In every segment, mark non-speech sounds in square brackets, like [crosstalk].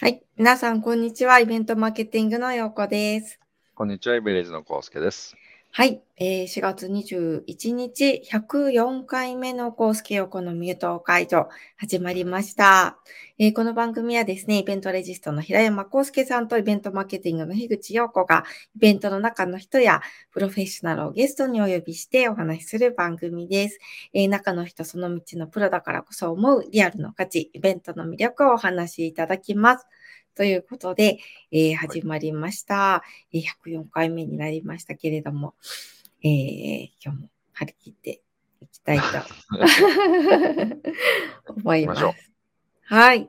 はい。皆さん、こんにちは。イベントマーケティングのようこです。こんにちは、イベレージのコウスケです。はい。えー4月21日、104回目のコースケヨコのミュート会場、始まりました、えーこの番組はですね、イベントレジストの平山コウスケさんとイベントマーケティングの樋口陽子が、イベントの中の人やプロフェッショナルをゲストにお呼びしてお話しする番組です。えー中の人、その道のプロだからこそ思うリアルの価値、イベントの魅力をお話しいただきます。ということで、えー始まりました。えー104回目になりましたけれども、えー今日も張り切っていきたいと [laughs] 思います。はい。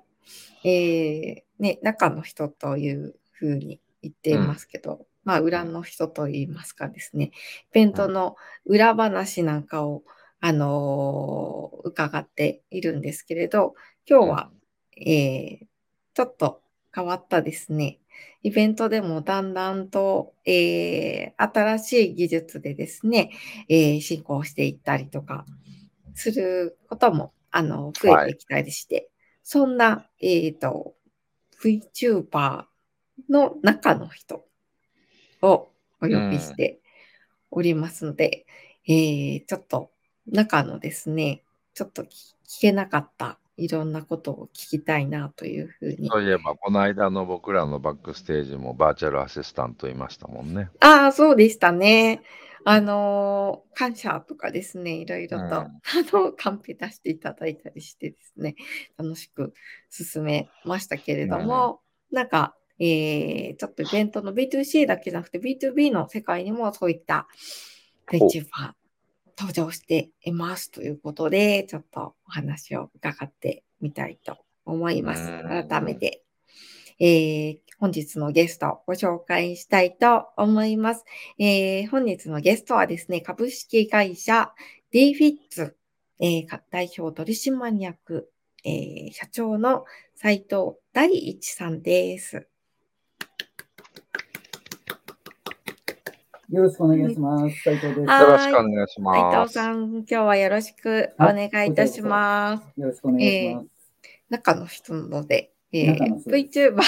えーね、中の人というふうに言っていますけど、まあ、裏の人といいますかですね、イベントの裏話なんかを、あのー伺っているんですけれど、今日は、えーちょっと変わったですね、イベントでもだんだんと、えー新しい技術でですね、えー進行していったりとかすることも、あの、増えてきたりして、そんな、えっ、と、VTuber の中の人をお呼びしておりますので、えーちょっと中のですね、ちょっと聞けなかったいろんなことを聞きたいなというふうに。そういえば、この間の僕らのバックステージもバーチャルアシスタントいましたもんね。ああ、そうでしたね。あのー感謝とかですね、いろいろと、うんあの、カンペ出していただいたりしてですね、楽しく進めましたけれども、なんか、えーちょっとイベントの B2C だけじゃなくて B2B の世界にもそういった VTuber 登場していますということで、ちょっとお話を伺ってみたいと思います。改めて、えー本日のゲストをご紹介したいと思います。えー本日のゲストはですね、株式会社 DFITS、えー代表取締役、えー社長の斉藤大一さんです。よろしくお願いします。斉藤です。はよろしくお願いし斉ます。藤さん、今日はよろしくお願いいたします。よろしくお願いします。中の人なので、えー中の人です VTuber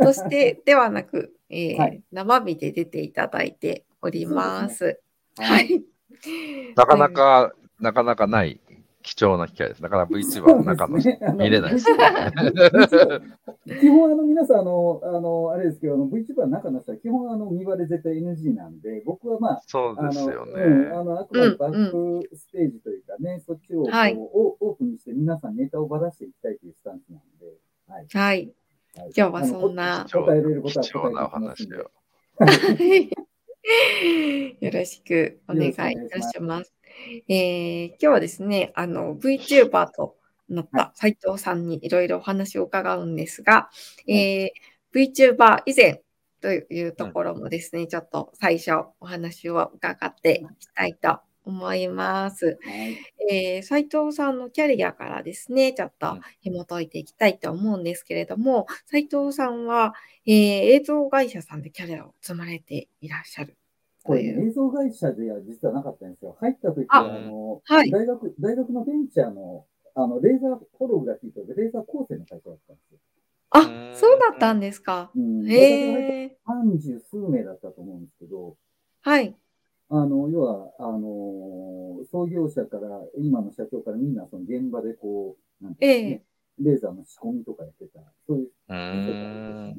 としてではなく、えー [laughs] はい生身で出ていただいております。は。はいい。なかなか、なかなかない貴重な機会です。なかなか VTuber の中の見れないです。[laughs] 基本、あの、皆さん、あの、あの、あれですけど、VTuber の中の人は、基本、あの、見バレ絶対 NG なんで、僕はまあ、そうですようん、ね。あの、あくまでバックステージというかね、そっちをはいオオープンにして皆さんネタをばらしていきたいというスタンスなんで、はい。はい。はい今日はそんな貴重答えれることはなお話を。[laughs] よろしくお願いいたします。えー今日はですね、あの、VTuber となった斉藤さんにいろいろお話を伺うんですが、えー VTuber 以前というところもですね、ちょっと最初お話を伺っていきたいと思います。はい。えー斉藤さんのキャリアからですね、ちょっとうん。紐解いていきたいと思うんですけれども、斉藤さんは、えー映像会社さんでキャリアを積まれていらっしゃる。ことれ、いう。映像会社では実はなかったんですよ。入った時は、ああの、はい。大学、大学のベンチャーの、あの、レーザーフォログラフィーとレーザー構成の会社だったんですよ。あうん、そうだったんですか。うん。へえ。三十数名だったと思うんですけど、はい。あの、要は、あの、創業者から、今の社長からみんなその現場でこう、なんていうんですかね、レーザーの仕込みとかやってた、そういうね。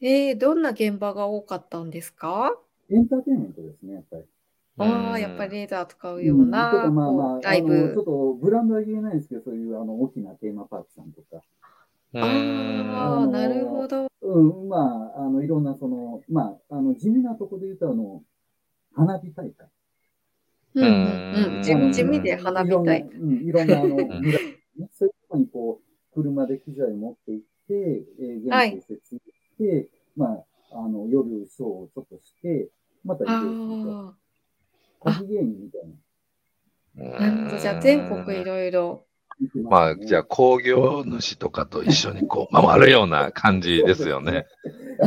えー、どんな現場が多かったんですか？エンターテインメントですね、やっぱり。ああ、やっぱりレーザー使うよううんな、とかまあまこうあ、あの、ちライブょっ。とブランドは言えないんですけど、そういうあの大きなテーマパークさんとか、あんあ、なるほど。うん、まあ、あの、いろんなその、まあ、あの、地味なところで言うと、あの、花火大会。うんうんうん。地味で花火いろんな、大会。うん、いろんな、あの、[laughs] そういうところにこう、車で機材を持って行って、えー、はい現地を設置して、まあ、あの、夜ショーをちょっとして、また移動すると。あコギ芸人みたいな。あ、なるほど。じゃあ、全国いろいろ。まあ、じゃあ、工業主とかと一緒にこう、[laughs] 回るような感じですよね。う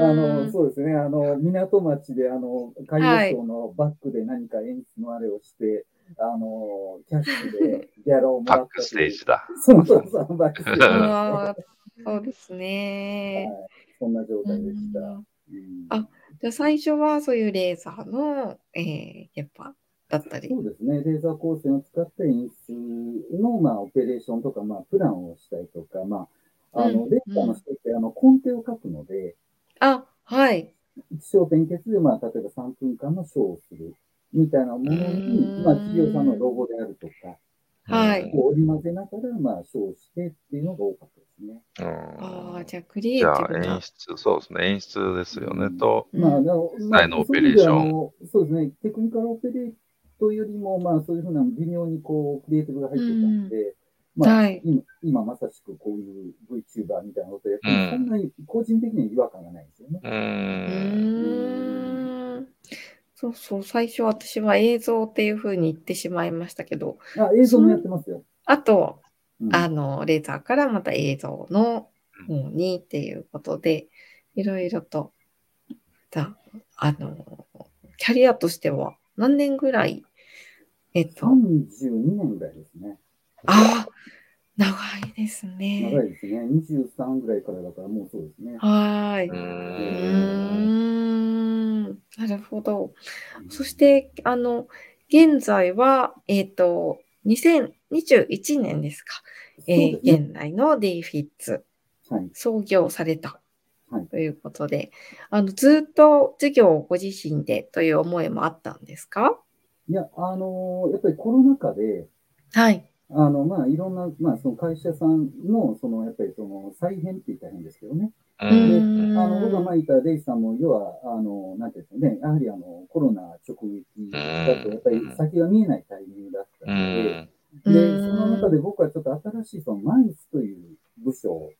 あのそうですね。あの、港町で、あの、海洋省のバックで何か演出のあれをして、あの、キャッシュでギャラをもらったバックステージだ。そうそうそう、バックステージ。そうですね、はい。そんな状態でした。あじゃあ最初はそういうレーザーの、えー、やっぱだったり。そうですね。レーザー光線を使った演出の、まあ、オペレーションとか、まあ、プランをしたりとか、まあ、あの、うんレーザーの人って、あの、コンテを書くので、あ、はい。気象点結で、まあ、例えば3分間のショーをするみたいなものうに、んまあ、企業さんのロゴであるとか、はい。こう織り交ぜながら、まあ、ショーをしてっていうのが多かったですね。ああ、じゃあクリエイじゃあティブな演。出、そうですね、演出ですよね、うんと、うんまあ、なおまあ際のオペレーションそういう意味であのそうですね、テクニカルオペレートよりも、まあ、そういうふうな微妙にこう、クリエイティブが入ってたんで、まあ、はい今、今まさしくこういう VTuber みたいなことやっても、うんそんなに個人的には違和感がないんですよね。うん。そうそう、最初私は映像っていうふうに言ってしまいましたけど、あ、映像もやってますよ。あと、うんあの、レーザーからまた映像の方にっていうことで、いろいろと、だあの、キャリアとしては何年ぐらい、えっと、32年ぐらいですね。ああ、長いです長ね。いですね。23ぐらいからだから、もうそうですね。はーい。ううーん。なるほど。そして、あの、現在は、えっ、と、2021年ですか。えーね。現在の d フィッツはい。創業されたはいということで、あの、ずっと事業をご自身でという思いもあったんですか？いや、あのーやっぱりコロナ禍で、はい。あの、まあ、いろんな、まあ、その会社さんの、その、やっぱりその、再編って言ったら変ですけどね。ううん。んあの、僕が前言ったレイさんも、要は、あの、なんていうんですかね、やはりあの、コロナ直撃だと、やっぱり先が見えないタイミングだったうので、ん。で、その中で僕はちょっと新しい、その、マイスという部署を、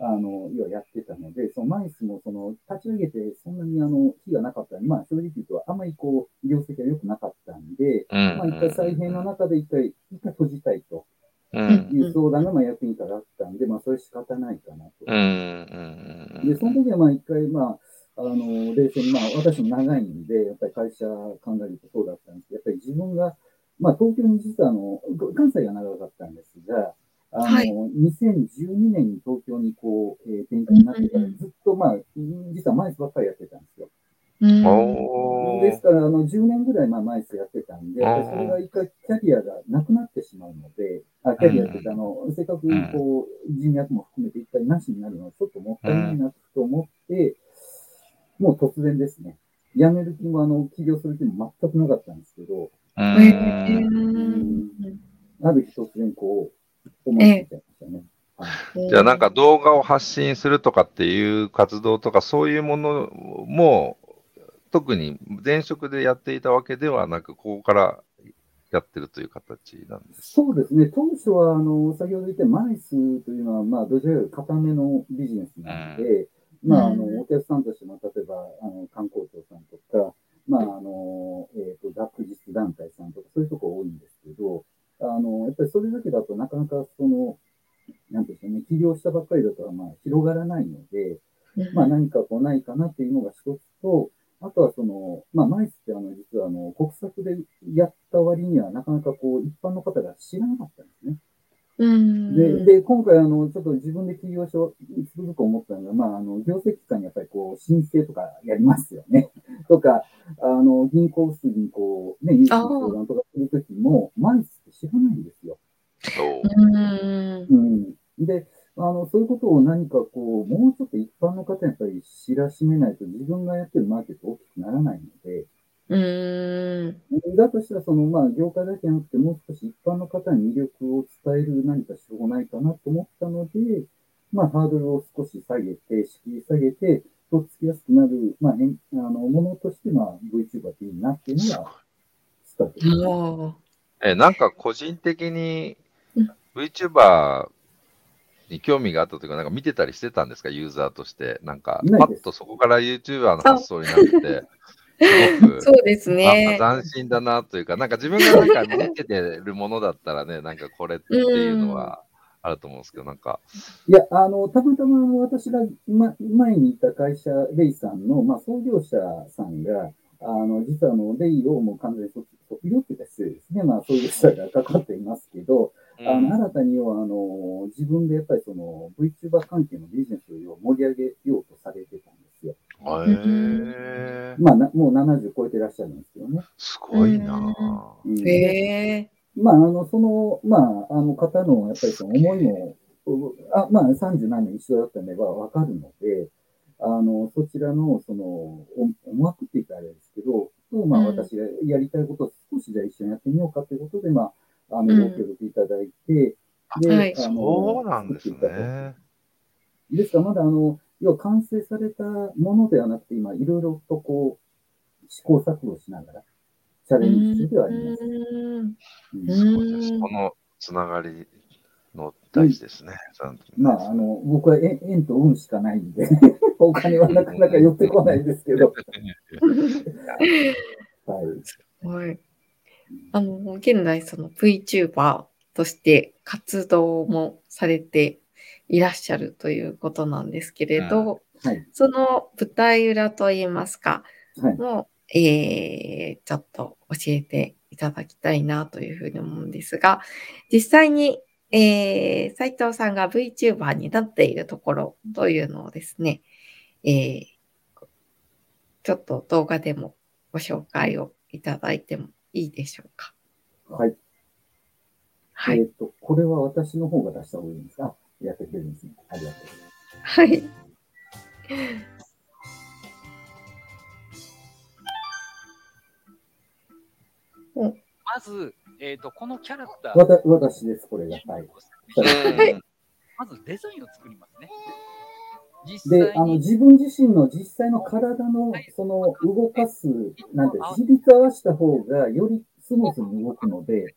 あの、要はやってたので、そのマイスも、その、立ち上げて、そんなにあの、火がなかったまあ、正直言うと、あんまりこう、業績が良くなかったんで、うん。まあ、一回再編の中で一回、一回閉じたいと。うん。いう相談がまあ役に立ったんで、まあ、それ仕方ないかなと。うん。うん。で、その時はまあ、一回、まあ、あの、冷静に、まあ、私も長いんで、やっぱり会社考えるとそうだったんですけど、やっぱり自分が、まあ、東京に実は、あの、関西が長かったんですが、あの、はい2012年に東京にこう、えー転勤になってからずっと、まあ、実はマイスばっかりやってたんですよ。うん。ですから、あの、10年ぐらい、まあ、マイスやってたんで、それが一回キャリアがなくなってしまうので、あ、キャリアってあの、せっかくこう、人脈も含めて一回なしになるのはちょっともったいないなと思って、もう突然ですね。辞める気も、あの、起業する気も全くなかったんですけど、ある日突然こう、思いついちゃいましたね。はい。じゃあなんか動画を発信するとかっていう活動とかそういうものも特に前職でやっていたわけではなく、ここからやってるという形なんです。そうですね。当初は、あの、先ほど言ったマイスというのは、まあ、どちらかというと固めのビジネスなので、まあ、あの、お客さんとしても、例えば、あの、観光庁さんとか、まあ、あの、えっ、と、学術団体さんとか、そういうとこ多いんであの、やっぱりそれだけだとなかなかその、なんですかね、起業したばっかりだと、まあ、広がらないので、まあ、何かこうないかなっていうのが一つと、あとはその、まあ、マイスってあの、実はあの、国策でやった割にはなかなかこう、一般の方が知らなかったんですね。うんで、で、今回あの、ちょっと自分で起業しよう、つくづく思ったのが、まあ、あの、業績機関にやっぱりこう、申請とかやりますよね。[laughs] とか、あの、銀行数にこう、ね、融資の相談とかするときも、マイス知らないんですよ。そううんうん。で、あの、そういうことを何かこう、もうちょっと一般の方にやっぱり知らしめないと自分がやってるマーケット大きくならないので、うんだとしたら、その、まあ、業界だけじゃなくて、もう少し一般の方に魅力を伝える何か手法ないかなと思ったので、まあ、ハードルを少し下げて、敷居下げて、とっつきやすくなる、まあ、変あの、ものとして、まあ、VTuber っていいなっていうのが、スタートですえ、なんか個人的にうん。VTuber に興味があったというか、なんか見てたりしてたんですか、ユーザーとして。なんか、パッとそこから YouTuber の発想になって、すごく、[laughs] そうですね。あ斬新だなというか、なんか自分がなんか見ててるものだったらね、なんかこれっていうのはあると思うんですけど、なんか、いや、あの、たまたま私が、ま、前にいた会社、レイさんの、まあ、創業者さんが、あの、実はあの、レイをもう完全に卒卒業って言ったら失礼ですね。まあ、創業者が関わっていますけど、あの新たに要はあの自分でやっぱりその VTuber 関係のビジネスを盛り上げようとされてたんですよ。へえ。まあな、もう70超えてらっしゃるんですけどね。すごいなぁ。うんへえ。まあ、あの、その、まあ、あの方の、やっぱりその思いも、あまあ、30何年一緒だったんではわかるので、あの、そちらの、その、お思惑って言ったらあれですけど、と、まあ、うん私がやりたいことを少しじゃあ一緒にやってみようかということで、まあ、あの、うんご協力いただいて、はいあのそうなんですね。てですから、まだあの、要は完成されたものではなくて、今、いろいろとこう、試行錯誤しながら、チャレンジ中ではあります。うんうんすごいです。このつながりの大事ですね。ちゃんとまあ、あの、僕は縁縁と運しかないんで、[laughs] お金はなかなか寄ってこないですけど。[laughs] はい。はい。あの、現在その VTuber として活動もされていらっしゃるということなんですけれど、はい。その舞台裏といいますか、はい。もう、えー、ちょっと教えていただきたいなというふうに思うんですが、実際に、えー、斉藤さんが VTuber になっているところというのをですね、えー、ちょっと動画でもご紹介をいただいてもいいでしょうか。はい。はい。えっ、と、これは私の方が出した方がいいんですか？あ、やってくれるんですね。ありがとう。はい。まず、えっ、と、このキャラクター、わた私です、これが。はい。うん。まずデザインを作りますね。で、あの、に、自分自身の実際の体の、その、動かす、なんて、比率合わせた方が、よりスムーズに動くので、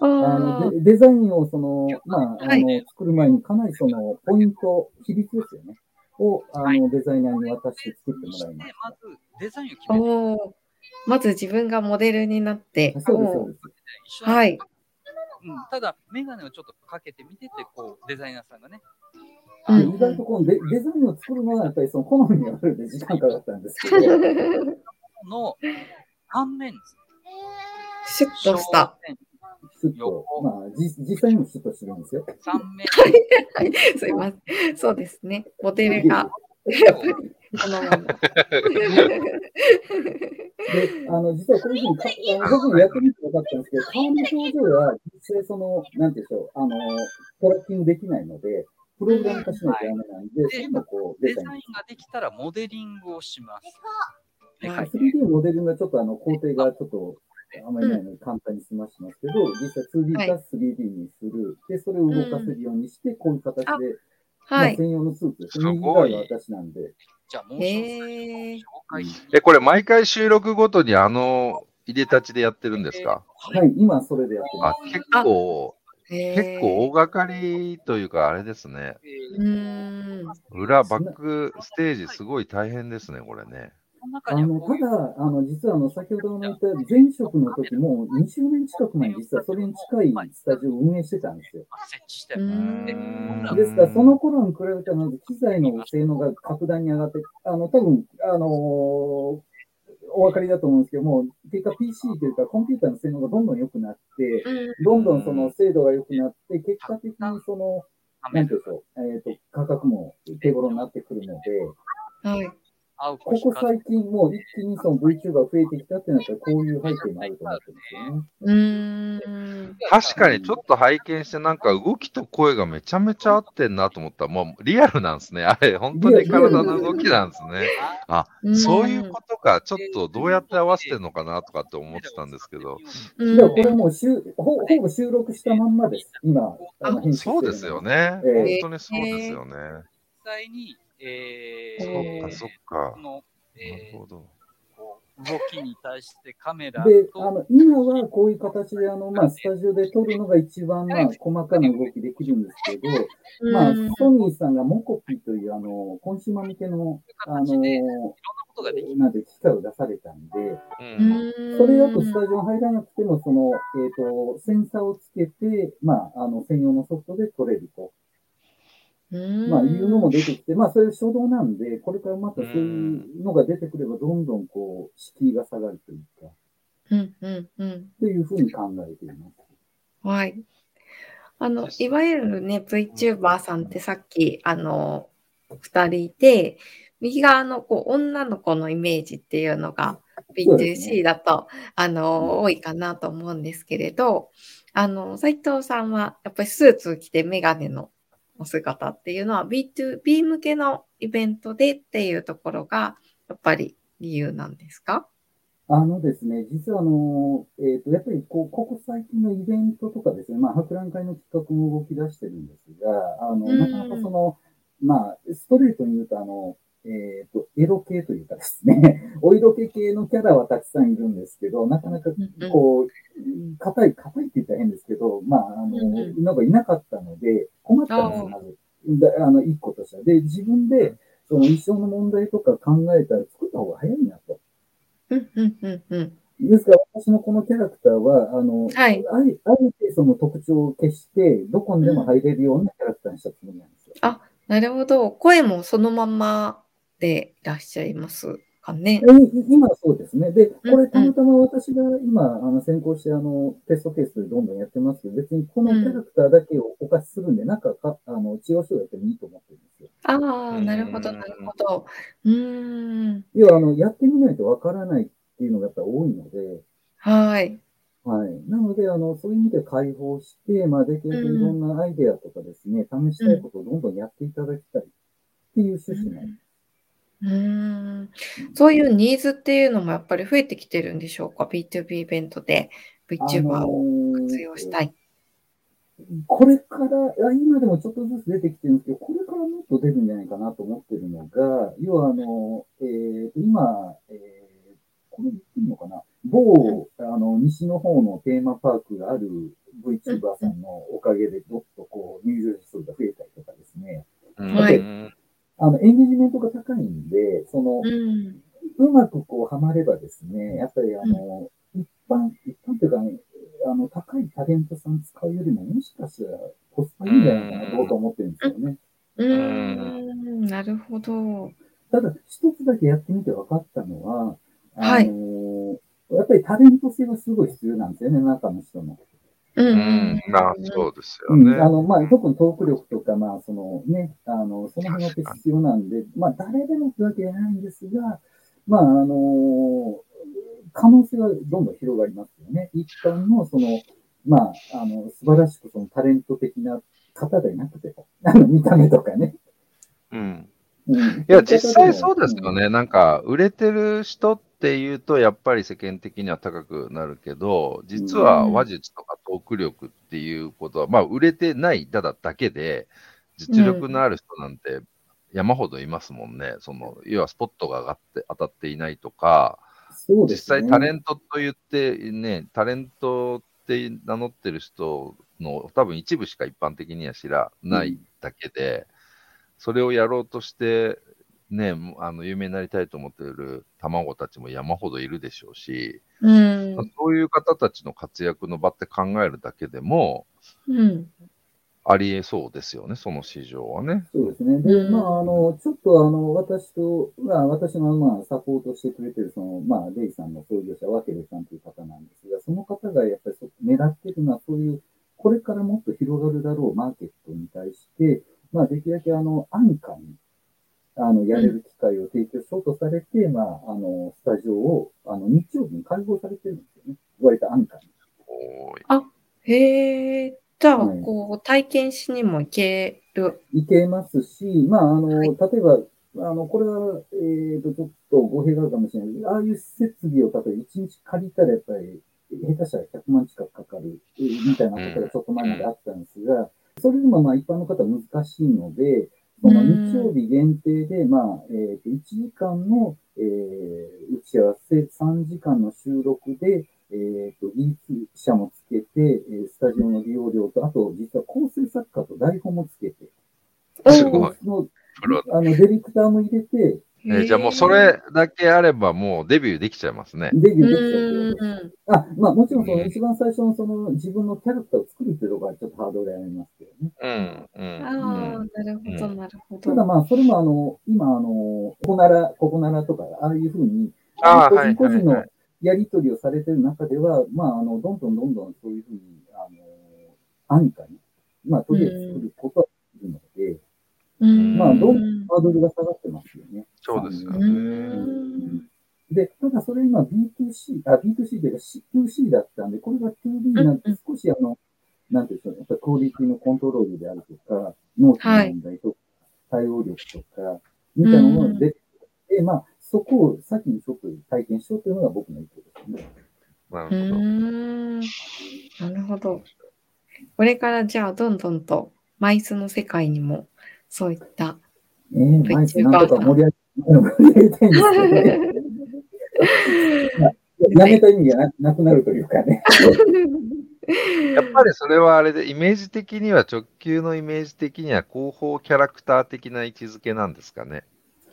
ああのデデザインをその、まあ、あはい。の、作る前にかなりその、ポイント、比率ですよね。を、あの、デザイナーに渡して作ってもらいまでまずデザインを決あ、めて、おーまず自分がモデルになって、す。そうです、そうおーです。一緒にはい。うん、ただ、メガネをちょっとかけてみてて、こう、デザイナーさんがね、うんで意外とこのデデザインを作るのはやっぱりその好みがあるんで時間かかったんですけど、の反面ですシュッとした。シュッと、まあ、じ実際にもシュッとしてるんですよ。三面はい、すいません。そうですね。モデルが、[laughs] やっぱり、この。[laughs] で、あの、実はこういうふうにか、あの僕もやってみて分かったんですけど、顔の表情は実際その、なんていうんでしょう、あの、トラッキングできないので、プログラム化しないとダメなんで、そういうのをこう、デデザインができたらモデリングをします。ではい。3D モデルがちょっとあの工程がちょっとあんまりないので簡単に済ましますけど、実際 2D か 3D にする。で、それを動かせるようにして、こういう形で、まはい。あ専用のスーツです。すごい私なんで。じゃあ、もう紹介しえ、これ毎回収録ごとにあの、いでたちでやってるんですか？はい、今それでやってまあ、結構、結構大掛かりというか、あれですね。裏、バックステージ、すごい大変ですね、これね。あの、ただ、あの、実はあの、先ほどの言った前職の時も、20年近く前に実はそれに近いスタジオを運営してたんですよ。設置してうる。んでですから、その頃に比べたら、まず機材の性能が格段に上がって、あの、多分、あのーお分かりだと思うんですけども、結果 PC というかコンピューターの性能がどんどん良くなって、どんどんその精度が良くなって、結果的にその、なんていうんでしょう、えっ、と、価格も手頃になってくるので、はい。ここ最近もう一気にその VTuber が増えてきたってなったら、こういう背景もあると思ってるんですよね。うーん。確かにちょっと拝見して、なんか動きと声がめちゃめちゃ合ってんなと思ったら、もうリアルなんですね。あれ、本当に体の動きなんですね。あ、うんそういうことか。ちょっとどうやって合わせてんのかなとかって思ってたんですけど。うんでもこれもうしゅほほぼ収録したまんまです。今、そうですよね。ええ本当にそうですよね。実際に、えそーっか、そっかこ。の、なるえほど。ー動きに対してカメラで、あと、の、今はこういう形で、あの、まあ、スタジオで撮るのが一番、まあ、細かな動きできるんですけど、まあうん、ソニーさんがモコピという、あの、コンシューマー向けの、あの、形でいろんなことができる。なんて、機械を出されたんで、それだとスタジオ入らなくても、その、えっ、と、センサーをつけて、まあ、あの、専用のソフトで撮れると。うんまあ、いうのも出てきて、まあ、それ初動なんで、これからまたそういうのが出てくれば、どんどんこう、敷居が下がるというか、うんうんうん。というふうに考えています。はい。あの、いわゆるね、VTuber さんってさっき、あの、二人いて、右側のこう女の子のイメージっていうのがそうです B2C だと、あの、多いかなと思うんですけれど、あの、斉藤さんはやっぱりスーツ着てメガネのお姿っていうのは B2B 向けのイベントでっていうところが、やっぱり理由なんですか？あのですね、実はあの、えっ、と、やっぱりこう、ここ最近のイベントとかですね、まあ、博覧会の企画も動き出してるんですが、あの、うん。なかなかその、まあ、ストレートに言うと、あの、えっ、と、エロ系というかですね、[laughs] お色気系のキャラはたくさんいるんですけど、なかなかうんこう、硬い、硬いって言ったら変ですけど、まあ、あの、なんかいなかったので、困ったんですまあの、一個としては。で、自分で、その一生の問題とか考えたら作った方が早いなと。うんうんうんうん。ですから、私のこのキャラクターは、あの、はいあえてその特徴を消して、どこにでも入れるようなキャラクターにしたつもりなんですよ。あ、なるほど。声もそのままでいらっしゃいますかね。い今はそうですね。で、こうんれたまたま私が今、あの、先行して、あの、テストケースでどんどんやってますけど、別にこのキャラクターだけをお貸しするんで、なんかか、あの、違う人がやってもいいと思ってるんですよ。ああ、なるほど、なるほど。うーん。要は、あの、やってみないとわからないっていうのがやっぱり多いので、はい。はい。なので、あの、そういう意味で開放して、まあ、できるだけいろんなアイデアとかですね、試したいことをどんどんやっていただきたいっていう趣旨なんです。うーん。そういうニーズっていうのもやっぱり増えてきてるんでしょうか ?B2B イベントで VTuber を活用したい。これから、あ今でもちょっとずつ出てきてるんですけど、これからもっと出るんじゃないかなと思ってるのが、要はあの、えーと今、えーこれ言っていいのかな？某、あの、西の方のテーマパークがある VTuber さんのおかげで、どっとこう、入場者数が増えたりとかですね、うんはいうんあの、エンゲージメントが高いんで、その、うん。うまくこう、はまればですね、やっぱりあの、一般、一般というかね、あの、高いタレントさん使うよりも、もしかしたらコスパいいんじゃないかなと僕は思ってるんですよね。うーん。なるほど。ただ、一つだけやってみて分かったのは、あはいの、やっぱりタレント性がすごい必要なんですよね、中の人の。うんうん、まあ、そうですようん、ね。あの、まあ、特にトーク力とか、まあ、そのね、あの、その辺が必要なんで、まあ、誰でもってわけじゃないんですが、まあ、あの、可能性はどんどん広がりますよね。一般の、その、まあ、あの、素晴らしくそのタレント的な方でなくても、[laughs] あの、見た目とかね。うん。うん、いや、実際そうですよね。なんか、売れてる人っていうと、やっぱり世間的には高くなるけど、実は話術とかトーク力っていうことは、まあ、売れてないただだけで、実力のある人なんて山ほどいますもんね。その、要はスポットが上がって当たっていないとか、実そうですね。際タレントと言ってね、タレントって名乗ってる人の多分一部しか一般的には知らないだけで、それをやろうとして、ね、あの有名になりたいと思っている卵たちも山ほどいるでしょうし、うん。そういう方たちの活躍の場って考えるだけでも、うん。ありえそうですよね、その市場はね。そうですね。で、うんまあ、あの、ちょっとあの、私と、まあ、私の、まあ、サポートしてくれてる、その、まあ、レイさんの創業者、ワケルさんという方なんですが、その方がやっぱりそ狙ってるのは、そういう、これからもっと広がるだろうマーケットに対して、まあ、できるだけあの、安価に、あの、やれる機会を提供しようとされて、まあ、あの、スタジオを、あの、日曜日に開放されてるんですよね。割と安価に。おーいへえ。じゃあ、はいこう、体験しにも行ける。いけますし、まあ、あの、例えば、あの、これは、えっ、と、ちょっと語弊があるかもしれないけど、ああいう設備を例えば1日借りたらやっぱり、下手したら100万近くかかる、えーみたいなことがちょっと前まであったんですが、それでもまあ一般の方は難しいので、その日曜日限定で、まあ、えっ、と、1時間の、えー打ち合わせ、3時間の収録で、えっ、と、E 社もつけて、えースタジオの利用料と、あと、実は構成作家と台本もつけて、すごい。あの、ディレクターも入れて、えーじゃあもうそれだけあればもうデビューできちゃいますね。デビューできちゃううとん。あ、まあもちろんそのうん一番最初のその自分のキャラクターを作るっていうところはちょっとハードルありますけどね。うん。うん。ああ、なるほど、なるほど。ただまあそれもあの、今あの、ここなら、ここならとか、ああいうふうに、ああ、個はい人個人の。やり取りをされてる中では、まああの、どんどんどんどんそういうふうに、あの、安価に、まあ、とりあえず作ることはできるので、うんまあどんハードルが下がってますよね。うそうですよね。んで、ただそれ今 B2C、あ、B2C というか C2C だったんで、これが 2B になって少しあの、なんていうんでしょう、やっぱりクオリティのコントロールであるとか、納期の問題とか、対応力とか、みたいなものが出てきて、まあ、そこを先にちょっと体験しようというのが僕の意図ですね。なうるほど。んなるほど。これからじゃあどんどんとマイスの世界にもそういったねえ、毎日なんとか盛り上げ盛り上げたいんですけどね。[laughs] やめた意味がななくなるというかね。[laughs] やっぱりそれはあれで、イメージ的には、直球のイメージ的には、広報キャラクター的な位置づけなんですかね。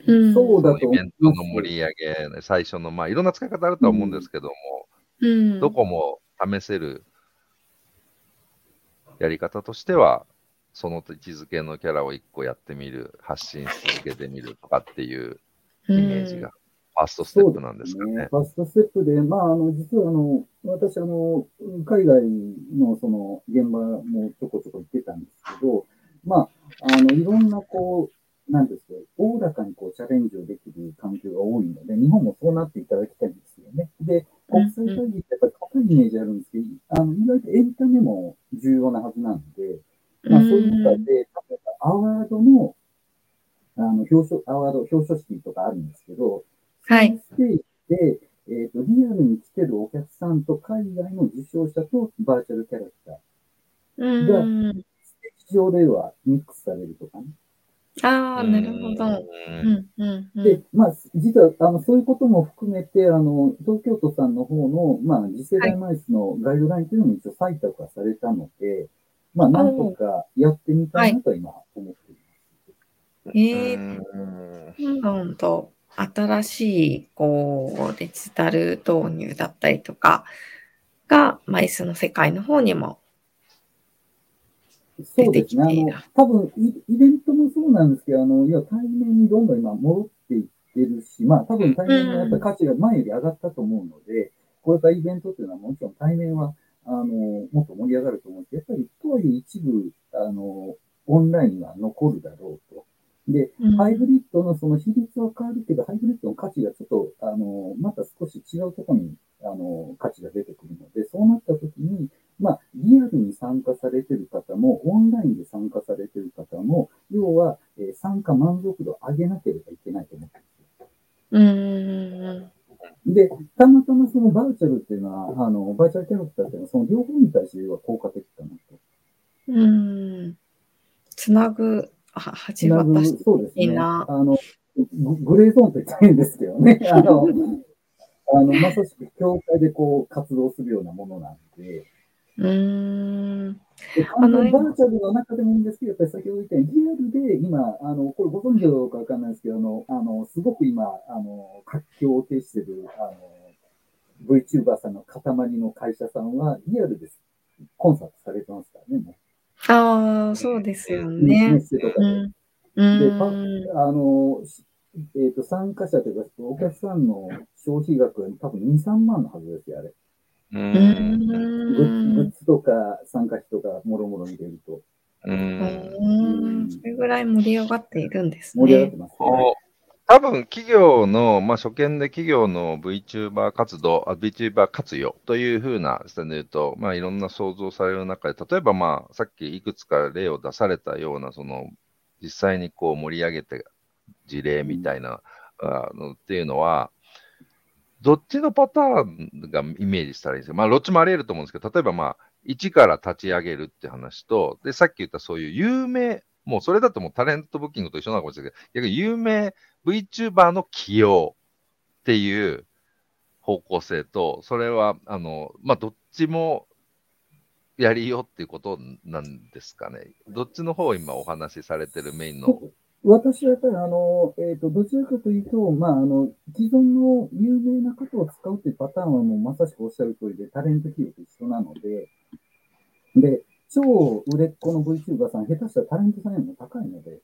うん。そうだイベントの盛り上げ、最初の、まあ、いろんな使い方あるとは思うんですけども、うん。どこも試せるやり方としては、その位置づけのキャラを一個やってみる、発信し続けてみるとかっていうイメージが、ファーストステップなんですかね。ファーストステップで、まあ、あの、実はあの、私、あの、海外のその現場もちょこちょこ行ってたんですけど、まあ、あの、いろんなこう、なんですか、おおらかにこうチャレンジをできる環境が多いので、日本もそうなっていただきたいんですよね。で、国際会議ってやっぱり高いイメージあるんですけど、あの、意外とエンタメも重要なはずなんで、まあ、そういう中で、例えばアワードの、あの、表彰、アワード、表彰式とかあるんですけど、はい。ステージで、えっ、と、リアルに来てるお客さんと海外の受賞者とバーチャルキャラクター、うんステージ上ではミックスされるとかね。ああ、なるほど。ううんんうんうんで、まあ、実は、あの、そういうことも含めて、あの、東京都さんの方の、まあ、次世代マイスのガイドラインというのも一応採択はされたので、まあ、なんとかやってみたいなと今思っています。えうんどんどんと新しいこうデジタル導入だったりとかがマイスの世界の方にもそうですね。あの多分イ、イベントもそうなんですけど、あの、いや、対面にどんどん今戻っていってるし、まあ、多分対面のやっぱり価値が前より上がったと思うので、これからイベントっていうのはもちろん対面は、あの、もっと盛り上がると思うんですけど、やっぱり、とはいえ一部、あの、オンラインは残るだろうと。で、うんハイブリッドのその比率は変わるけど、ハイブリッドの価値がちょっと、あの、また少し違うところに、あの、価値が出てくるので、そうなった時に、まあ、リアルに参加されてる方も、オンラインで参加されてる方も、要は、えー参加満足度を上げなければいけないと思ってるんですよ。うんで、たまたまそのバーチャルっていうのは、あの、バーチャルキャラクターっていうのは、その両方に対しては効果的かなと。うんつなぐあ橋渡しそうですね。いいなあの、ググレーゾーンって言ったらいいんですけどね。[laughs] あの、あの、まさしく教会でこう活動するようなものなんで、うんバーチャルの中でもいいんですけど、やっぱり先ほど言ったように、リアルで今、あの、これご存知かどうかわかんないですけど、あの、あの、すごく今、あの、活況を呈してる、あの、VTuber さんの塊の会社さんは、リアルです。コンサートされてますからね、もああそうですよう。ねメッセとかで。うんうで、あの、しえっ、と、参加者というか、お客さんの消費額は多分2、3万のはずですよ、あれ。ううんグッグんッズとか参加費とか、もろもろ入れると。うんうんそれぐらい盛り上がっているんですね盛り上がって。ますよね。多分企業の、まあ、初見で企業の VTuber 活動、あ VTuber 活用というふうな視点で言うと、まあ、いろんな想像される中で、例えば、まあ、さっきいくつか例を出されたような、その、実際にこう盛り上げて事例みたいな、あのっていうのは、どっちのパターンがイメージしたらいいんですか？まあ、どっちもあり得ると思うんですけど、例えばまあ、一から立ち上げるって話と、で、さっき言ったそういう有名、もうそれだともうタレントブッキングと一緒なのかもしれないけど、逆に有名 VTuber の起用っていう方向性と、それは、あの、まあ、どっちもやりようっていうことなんですかね。どっちの方を今お話しされてるメインの。私はやっぱりあの、えっ、と、どちらかというと、まあ、あの、既存の有名な方を使うっていうパターンはもうまさしくおっしゃる通りで、タレント企業と一緒なので、で、超売れっ子の VTuber さん、下手したらタレントさんよりも高いので、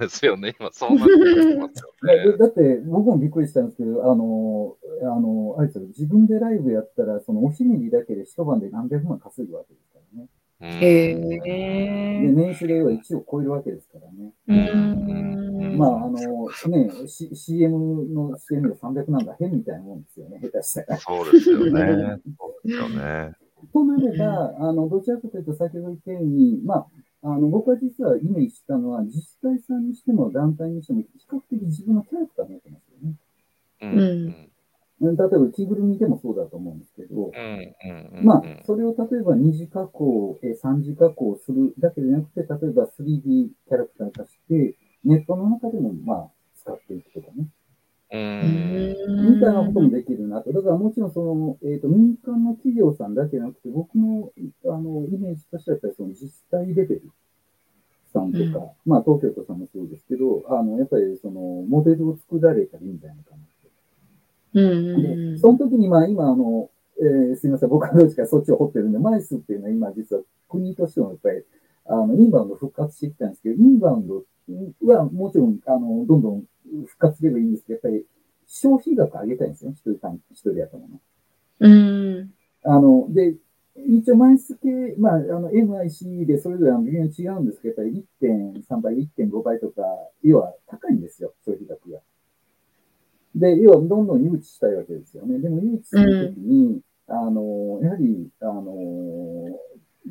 ですよね。今そうなってますよね。だだって、僕もびっくりしたんですけど、あの、あの、あれですよ、自分でライブやったら、そのおしめりだけで一晩で何百万稼ぐわけですからね。へで、え。年収で要は1を超えるわけですからね。うーん。まあ、あの、ね、C、CM の CM で300なんか変みたいなもんですよね、下手したら。そうですよね。[laughs] そうですよね。となれば、あの、どちらかというと、先ほど言ったように、まあ、あの、僕は実はイメージしたのは、自治体さんにしても団体にしても、比較的自分のキャラクターになってますよね。うん。例えば、着ぐるみでもそうだと思うんですけど、うん。うん。まあ、それを例えば二次加工、え三次加工するだけでなくて、例えば 3D キャラクター化して、ネットの中でも、まあ、使っていくとかね。うん。みたいなこともできるなと。だからもちろんその、えっ、と、民間の企業さんだけじゃなくて、僕の、あの、イメージとしてはやっぱりその自治体レベルさんとか、まあ東京都さんもそうですけど、あの、やっぱりその、モデルを作られたらいいんじゃないかなうんうんで、うん。その時にまあ今あの、えーすみません、僕はどっちかそっちを掘ってるんで、マイスっていうのは今実は国としてもやっぱり、あの、インバウンド復活してきたんですけど、インバウンドはもちろん、あの、どんどん復活すればいいんですけど、やっぱり消費額上げたいんですよね、一人単一人やったもの。うん。あの、で、一応マイス系、まあ、あの、MIC でそれぞれあの微妙に違うんですけど、やっぱり1.3倍、1.5倍とか、要は高いんですよ、消費額が。で、要はどんどん誘致したいわけですよね。でも誘致するときに、あの、やはり、あの、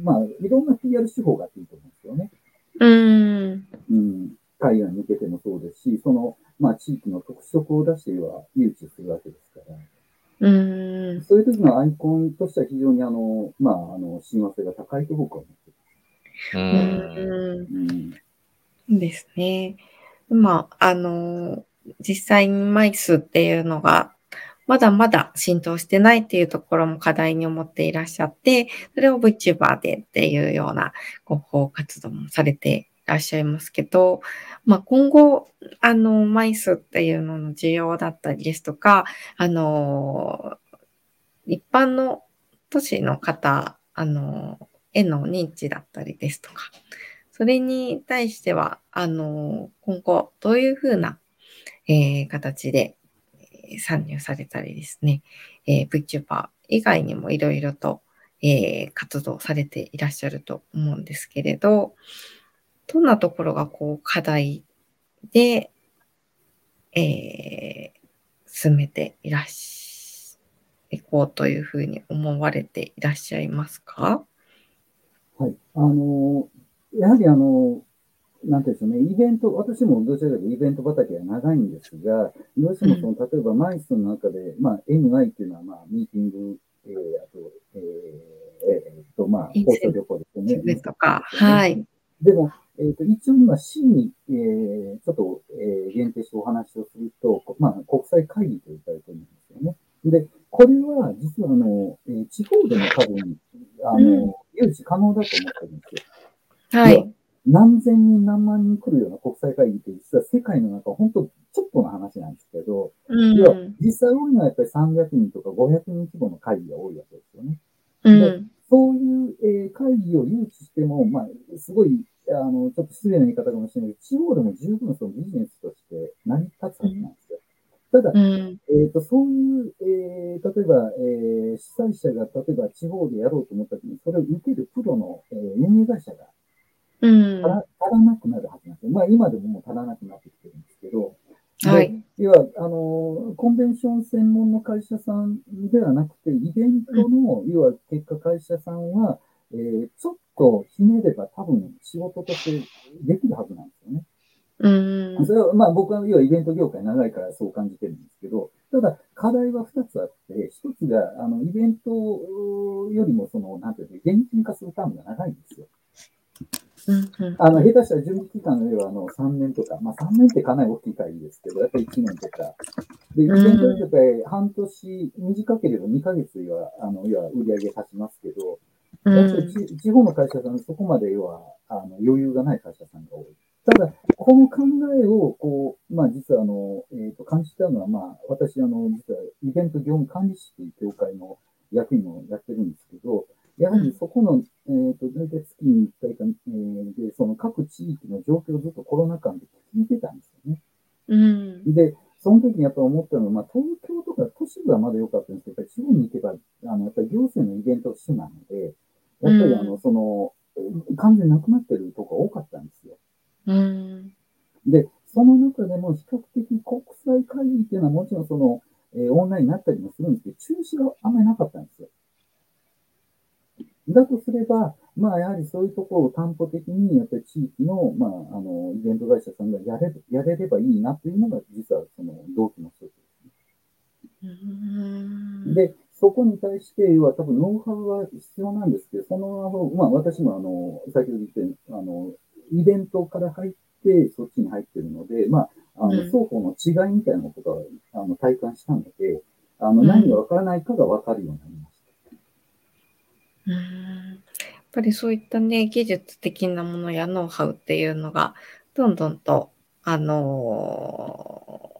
まあ、いろんな PR 手法があっていいと思うんですよね。うん。うん。海外に向けてもそうですし、その、まあ、地域の特色を出しては誘致するわけですから。うん。そういう時のアイコンとしては非常にあの、まあ、あの、親和性が高いと僕は思ってう。うんん。うん。ですね。まあ、あの、実際にマイスっていうのが、まだまだ浸透してないっていうところも課題に思っていらっしゃって、それを VTuber でっていうような広報活動もされていらっしゃいますけど、まあ今後、あの、マイスっていうのの需要だったりですとか、あの、一般の都市の方、あの、への認知だったりですとか、それに対しては、あの、今後、どういうふうな、えー形で参入されたりですね、えー VTuber 以外にもいろいろと、えー活動されていらっしゃると思うんですけれど、どんなところがこう課題で、えー進めていらっしいこうというふうに思われていらっしゃいますか？はい。あの、やはりあの、なんていうんでしょうね、イベント、私もどちらかというとイベント畑が長いんですが、どうしてもその、例えばマイスの中で、まあ、MI っていうのは、まあ、ミーティング、えー、あと、えー、えーっと、まあ、インセン放送旅行ですよね。ですとか、はい。でも、えっ、と、一応今 C に、えー、ちょっと、えー、限定してお話をすると、こまあ、国際会議と言ったらいいと思うんですよね。で、これは実はあの、えー地方でも多分、あの、誘致可能だと思ってるんですよ。はい。何千人何万人来るような国際会議って実は世界の中、本当ちょっとの話なんですけど、う要はん。実際多いのはやっぱり300人とか500人規模の会議が多いわけですよね。うん。そういう、えー会議を誘致しても、まあ、すごい、あの、ちょっと失礼な言い方かもしれないけど、地方でも十分そのビジネスとして成り立つはずなんですよ。ただ、うん。えっ、と、そういう、えー例えば、えー主催者が、例えば地方でやろうと思った時に、それを受けるプロの、えー運営会社がうん。足ら足らなくなるはずなんですよ。まあ、今でももう足らなくなってきてるんですけど、はい。要は、あの、コンベンション専門の会社さんではなくて、イベントの、要は結果会社さんは、えーちょっとひねれば多分仕事としてできるはずなんですよね。うん。それは、まあ僕は要はイベント業界長いからそう感じてるんですけど、ただ課題は二つあって、一つが、あの、イベントよりもその、なんていうの、現金化するタームが長いんですよ。うん。あの、下手したら準備期間の要はあの3年とか、まあ3年ってかなり大きい会議ですけど、やっぱり1年とか。で、イベントやっぱり半年、短ければ2ヶ月は、あの、要は売り上げ立ちますけど、地方の会社さん、そこまで要は、あの、余裕がない会社さんが多い。ただ、この考えを、こう、まあ実はあの、えっ、と、感じたのは、まあ、私、あの、実はイベント業務管理士という協会の役員もやってるんですけど、やはりそこの、えっ、と、大体月に1回か、えーで、その各地域の状況をずっとコロナ禍で聞いてたんですよね。うん。で、その時にやっぱ思ったのは、まあ、東京とか都市部はまだ良かったんですけど、やっぱり地方に行けば、あの、やっぱり行政のイベント主なので、やっぱりあの、うんその、完全になくなってるとこ多かったんですよ。うん。で、その中でも比較的国際会議っていうのはもちろんその、えーオンラインになったりもするんですけど、中止があんまりなかったんですよ。だとすれば、まあやはりそういうところを担保的に、やっぱり地域の、まあ、あの、イベント会社さんがやれ、やれればいいなっていうのが、実はその動機の一つですね。うん。で、そこに対して、要は多分ノウハウは必要なんですけど、そのノウハウ、まあ私もあの、先ほど言ったように、あの、イベントから入って、そっちに入ってるので、まあ、あの、うん。双方の違いみたいなことは、あの、体感したので、あの、うん。何がわからないかがわかるようになりました。うん。やっぱりそういったね、技術的なものやノウハウっていうのが、どんどんと、あのー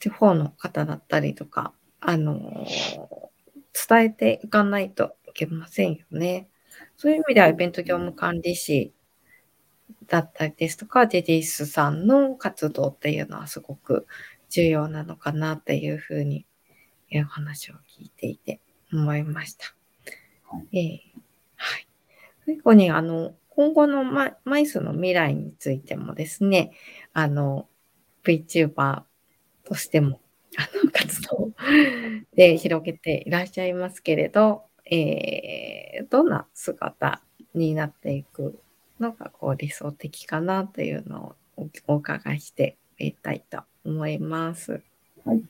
地方の方だったりとか、あのー伝えていかないといけませんよね。そういう意味では、イベント業務管理士だったりですとか、ジェディスさんの活動っていうのはすごく重要なのかなっていうふうに、えお話を聞いていて思いました。ええはい。最後に、あの、今後のママイスの未来についてもですね、あの、VTuber としても、あの、活動で広げていらっしゃいますけれど、えー、どんな姿になっていくのがこう理想的かなというのをお伺いしてみたいと思います。はい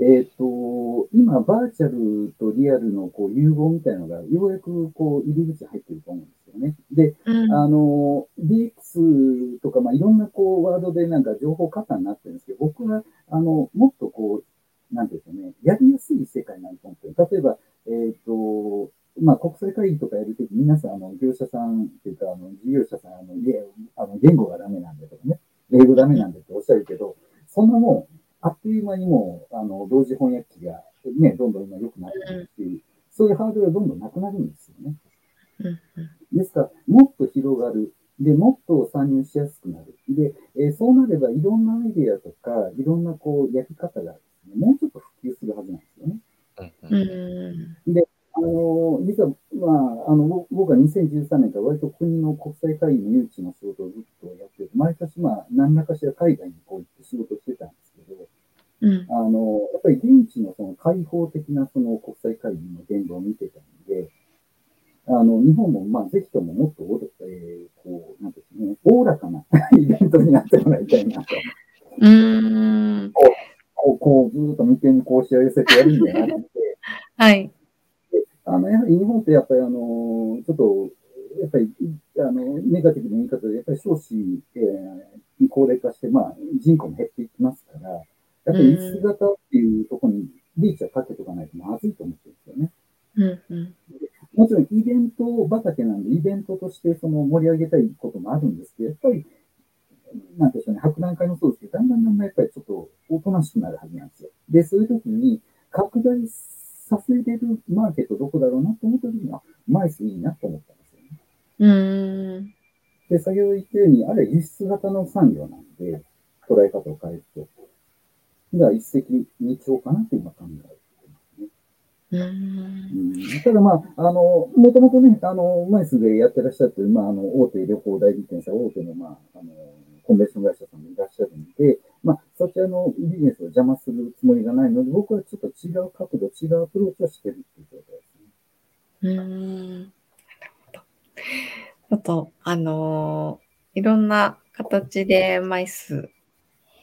えっ、と、今、バーチャルとリアルのこう融合みたいなのが、ようやくこう入り口入ってると思うんですよね。で、うんあの、DX とか、まあ、いろんなこう、ワードでなんか情報過多になってるんですけど、僕は、あの、もっとこう、なんていうかね、やりやすい世界になると思ってる。例えば、えっ、と、まあ、国際会議とかやるとき、皆さん、あの、業者さんっていうか、あの、事業者さん、あの、いや、あの、言語がダメなんだとかね、英語ダメなんだっておっしゃるけど、そんなもん、あっという間にもう、あの、同時翻訳機が、ね、どんどん今良くなってるっていう、そういうハードルがどんどんなくなるんですよね。ですから、もっと広がる。で、もっと参入しやすくなる。で、えーそうなれば、いろんなアイデアとか、いろんなこう、やり方がですね、もうちょっと普及するはずなんですよね。うんううんんあのー実は、まあ、あの、ぼ僕は2013年から割と国の国際会議の誘致の仕事をずっとやってて、毎年まあ、何らかしら海外にこう行って仕事してたんですけど、うんあの、やっぱり現地のその開放的なその国際会議の言動を見てたんで、あの、日本もまあ、ぜひとももっとお、えーこう、なんですかね、おおらかな [laughs] イベントになってもらいたいなと。うーん。こう、こう、ずーっと眉間にこうしわ寄せてやるんじゃなくて、[laughs] はい。あの、やはり日本ってやっぱりあの、ちょっと、やっぱり、あの、ネガティブな言い方で、やっぱり少子、えー、高齢化して、まあ、人口も減っていきますから、やっぱり椅子型っていうところにリーチはかけとかないとまずいと思ってるんですよね。うんうん。もちろんイベント畑なんで、イベントとしてその盛り上げたいこともあるんですけど、やっぱり、なんでしょうね、博覧会もそうですけど、だんだんだんだんやっぱりちょっとおとなしくなるはずなんですよ。で、そういう時に、拡大させれるマーケットどこだろうなと思った時には、マイスいいなと思ったんですよね。うーん。で、先ほど言ったように、あれは輸出型の産業なんで、捉え方を変えると。だから一石二鳥かなって今考えてますね。うーん。うんただまあ、あの、もともとね、あの、マイスでやってらっしゃってる、まあ、あの、大手旅行代理店さん、大手の、まあ、あの、コンベンション会社さんもいらっしゃるんで、まあ、そちらのビジネスを邪魔するつもりがないので、僕はちょっと違う角度、違うアプローチをしてるっていう状態ですね。うーん。なるほど。ちょっと、あのーいろんな形で枚数、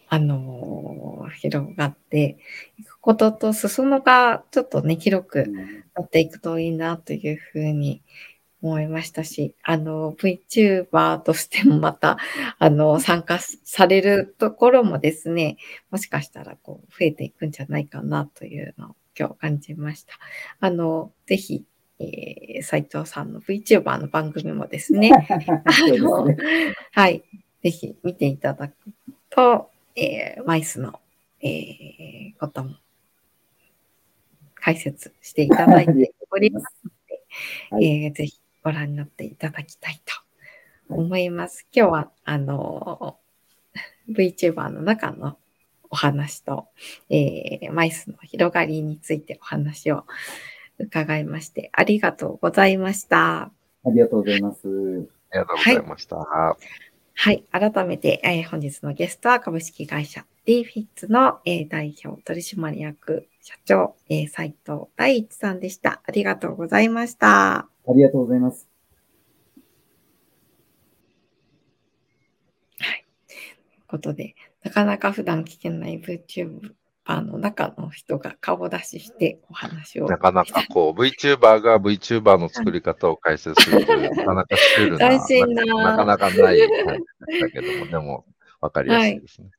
あのー広がっていくことと、裾野がちょっとね、広くなっていくといいなというふうに思いましたし、あの、VTuber としてもまた、[laughs] あの、参加されるところもですね、もしかしたらこう、増えていくんじゃないかなというのを今日感じました。あの、ぜひ、えー、斉藤さんの VTuber の番組もですね、[laughs] そうですね。はい。ぜひ見ていただくと、えー、マイスの、えー、ことも解説していただいておりますので、[laughs] はいえーぜひご覧になっていただきたいと思います。今日は、あのー VTuber の中のお話と、えーマイスの広がりについてお話を伺いまして、ありがとうございました。はい、ありがとうございます。ありがとうございました。はい。改めて、えー本日のゲストは株式会社 d フィッツの、えー代表取締役社長、えー斉藤大一さんでした。ありがとうございました。ありがとうございます。ということで、なかなか普段聞けない VTuber の中の人が顔出ししてお話を。なかなかこう、VTuber が VTuber の作り方を解説するという、[laughs] なかなかシュールな、斬新ななかなかない感じだけども、でも、わかりやすいですね。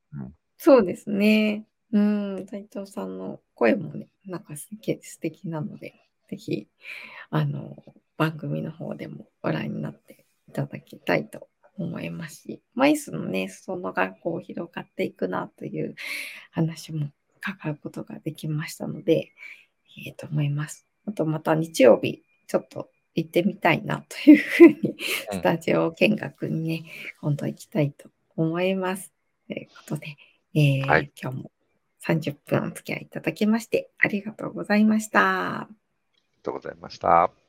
そうですね。うん、斉藤さんの声もね、なんかすげえ素敵なので、ぜひ、あの、番組の方でもご覧になっていただきたいと思いますし、マイスのね、裾野がこう広がっていくなという話も伺うことができましたので、ええと思います。あとまた日曜日、ちょっと行ってみたいなというふうに、スタジオ見学にね、今度行きたいと思います。ということで、えーはい今日も30分お付き合いいただきましてありがとうございました。ありがとうございました。